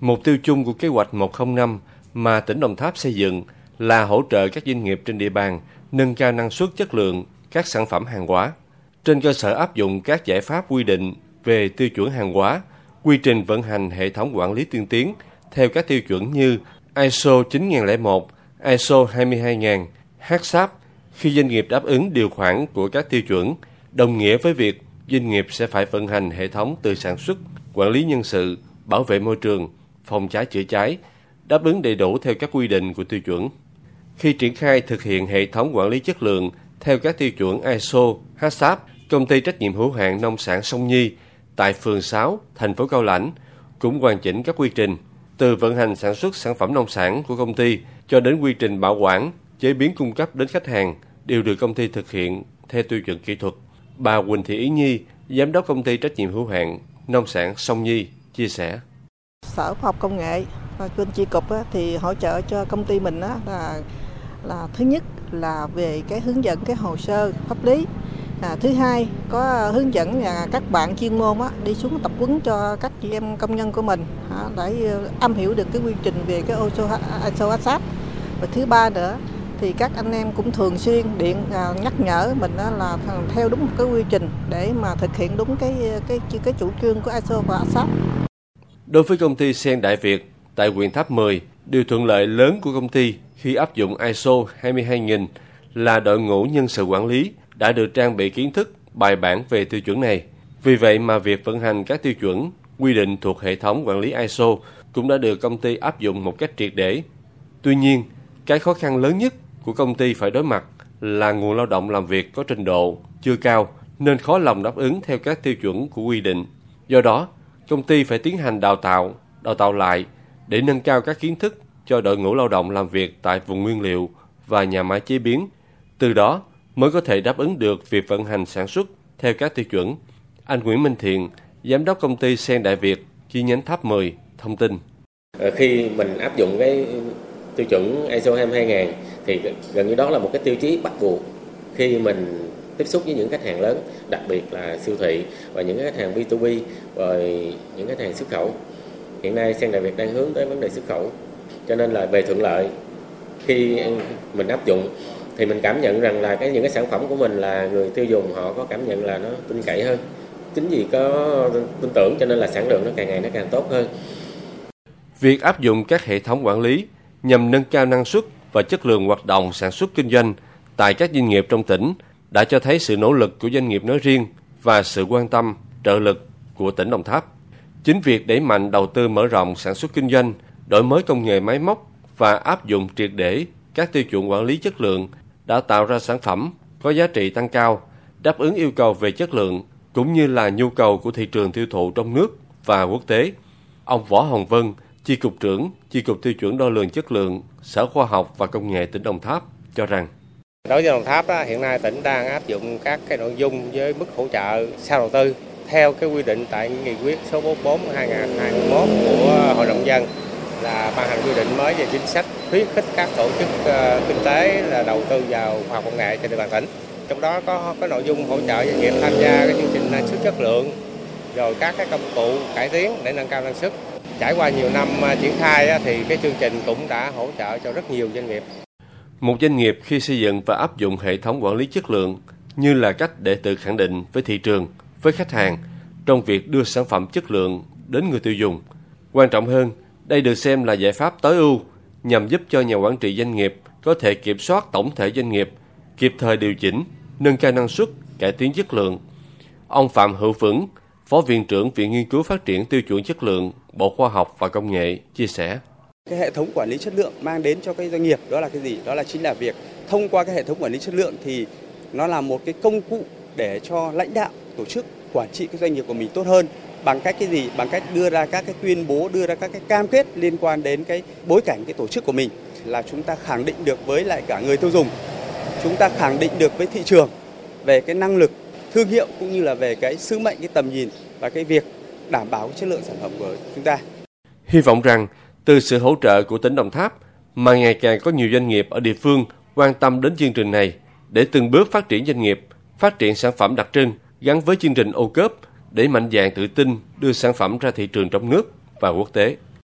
Mục tiêu chung của kế hoạch 105 mà tỉnh Đồng Tháp xây dựng là hỗ trợ các doanh nghiệp trên địa bàn nâng cao năng suất chất lượng các sản phẩm hàng hóa. Trên cơ sở áp dụng các giải pháp quy định về tiêu chuẩn hàng hóa, quy trình vận hành hệ thống quản lý tiên tiến theo các tiêu chuẩn như ISO 9001, ISO 22000, HACCP khi doanh nghiệp đáp ứng điều khoản của các tiêu chuẩn, đồng nghĩa với việc doanh nghiệp sẽ phải vận hành hệ thống từ sản xuất, quản lý nhân sự, bảo vệ môi trường, phòng cháy chữa cháy, đáp ứng đầy đủ theo các quy định của tiêu chuẩn. Khi triển khai thực hiện hệ thống quản lý chất lượng theo các tiêu chuẩn ISO, HACCP, công ty trách nhiệm hữu hạn nông sản Sông Nhi tại phường 6, thành phố Cao Lãnh cũng hoàn chỉnh các quy trình từ vận hành sản xuất sản phẩm nông sản của công ty cho đến quy trình bảo quản, chế biến cung cấp đến khách hàng đều được công ty thực hiện theo tiêu chuẩn kỹ thuật. Bà Quỳnh Thị Ý Nhi, giám đốc công ty trách nhiệm hữu hạn nông sản Sông Nhi chia sẻ. Sở Khoa học Công nghệ. Và kênh chi cục thì hỗ trợ cho công ty mình là là thứ nhất là về cái hướng dẫn cái hồ sơ pháp lý. À, thứ hai có hướng dẫn là các bạn chuyên môn á, đi xuống tập huấn cho các chị em công nhân của mình. À, để ờ, am âm hiểu được cái quy trình về cái ISO ISO HACCP và thứ ba nữa thì các anh em cũng thường xuyên điện à, nhắc nhở mình đó là theo đúng cái quy trình để mà thực hiện đúng cái cái cái chủ trương của ISO và ASAP Đối với công ty Sen Đại Việt tại huyện Tháp 10, điều thuận lợi lớn của công ty khi áp dụng ISO 22000 là đội ngũ nhân sự quản lý đã được trang bị kiến thức bài bản về tiêu chuẩn này. Vì vậy mà việc vận hành các tiêu chuẩn, quy định thuộc hệ thống quản lý ISO cũng đã được công ty áp dụng một cách triệt để. Tuy nhiên, cái khó khăn lớn nhất của công ty phải đối mặt là nguồn lao động làm việc có trình độ chưa cao nên khó lòng đáp ứng theo các tiêu chuẩn của quy định. Do đó, công ty phải tiến hành đào tạo, đào tạo lại để nâng cao các kiến thức cho đội ngũ lao động làm việc tại vùng nguyên liệu và nhà máy chế biến. Từ đó, mới có thể đáp ứng được việc vận hành sản xuất theo các tiêu chuẩn. Anh Nguyễn Minh Thiện, giám đốc công ty Sen Đại Việt, chi nhánh Tháp 10, thông tin. Ờ, khi mình áp dụng cái tiêu chuẩn ISO 22000 thì gần như đó là một cái tiêu chí bắt buộc khi mình tiếp xúc với những khách hàng lớn, đặc biệt là siêu thị và những khách hàng B2B và những khách hàng xuất khẩu. Hiện nay Sen Đại Việt đang hướng tới vấn đề xuất khẩu, cho nên là về thuận lợi khi mình áp dụng thì mình cảm nhận rằng là cái những cái sản phẩm của mình là người tiêu dùng họ có cảm nhận là nó tin cậy hơn chính vì có tin tưởng cho nên là sản lượng nó càng ngày nó càng tốt hơn việc áp dụng các hệ thống quản lý nhằm nâng cao năng suất và chất lượng hoạt động sản xuất kinh doanh tại các doanh nghiệp trong tỉnh đã cho thấy sự nỗ lực của doanh nghiệp nói riêng và sự quan tâm trợ lực của tỉnh Đồng Tháp. Chính việc đẩy mạnh đầu tư mở rộng sản xuất kinh doanh, đổi mới công nghệ máy móc và áp dụng triệt để các tiêu chuẩn quản lý chất lượng đã tạo ra sản phẩm có giá trị tăng cao, đáp ứng yêu cầu về chất lượng cũng như là nhu cầu của thị trường tiêu thụ trong nước và quốc tế. Ông Võ Hồng Vân, Chi cục trưởng Chi cục tiêu chuẩn đo lường chất lượng, Sở Khoa học và Công nghệ tỉnh Đồng Tháp cho rằng Đối với Đồng Tháp đó, hiện nay tỉnh đang áp dụng các cái nội dung với mức hỗ trợ sau đầu tư theo cái quy định tại nghị quyết số 44 2021 của Hội đồng dân là ban hành quy định mới về chính sách khuyến khích các tổ chức uh, kinh tế là đầu tư vào khoa học công nghệ trên địa bàn tỉnh. Trong đó có cái nội dung hỗ trợ doanh nghiệp tham gia cái chương trình năng suất chất lượng, rồi các cái công cụ cải tiến để nâng cao năng suất. Trải qua nhiều năm ờ, triển khai thì cái chương trình cũng đã hỗ trợ cho rất nhiều doanh nghiệp. Một doanh nghiệp khi xây dựng và áp dụng hệ thống quản lý chất lượng như là cách để tự khẳng định với thị trường, với khách hàng trong việc đưa sản phẩm chất lượng đến người tiêu dùng. Quan trọng hơn, đây được xem là giải pháp tối ưu nhằm giúp cho nhà quản trị doanh nghiệp có thể kiểm soát tổng thể doanh nghiệp, kịp thời điều chỉnh, nâng cao năng suất, cải tiến chất lượng. Ông Phạm Hữu Vững, Phó Viện trưởng Viện Nghiên cứu Phát triển Tiêu chuẩn Chất lượng, Bộ Khoa học và Công nghệ, chia sẻ. Cái hệ thống quản lý chất lượng mang đến cho cái doanh nghiệp, đó là cái gì? Đó là chính là việc thông qua cái hệ thống quản lý chất lượng thì nó là một cái công cụ để cho lãnh đạo, tổ chức, quản trị cái doanh nghiệp của mình tốt hơn. Bằng cách cái gì? Bằng cách đưa ra các cái tuyên bố, đưa ra các cái cam kết liên quan đến cái bối cảnh cái tổ chức của mình. Là chúng ta khẳng định được với lại cả người tiêu dùng. Chúng ta khẳng định được với thị trường về cái năng lực, thương hiệu cũng như là về cái sứ mệnh, cái tầm nhìn và cái việc đảm bảo chất lượng sản phẩm của chúng ta. Hy vọng rằng từ sự hỗ trợ của tỉnh Đồng Tháp mà ngày càng có nhiều doanh nghiệp ở địa phương quan tâm đến chương trình này để từng bước phát triển doanh nghiệp, phát triển sản phẩm đặc trưng gắn với chương trình ô cớp để mạnh dạn tự tin đưa sản phẩm ra thị trường trong nước và quốc tế.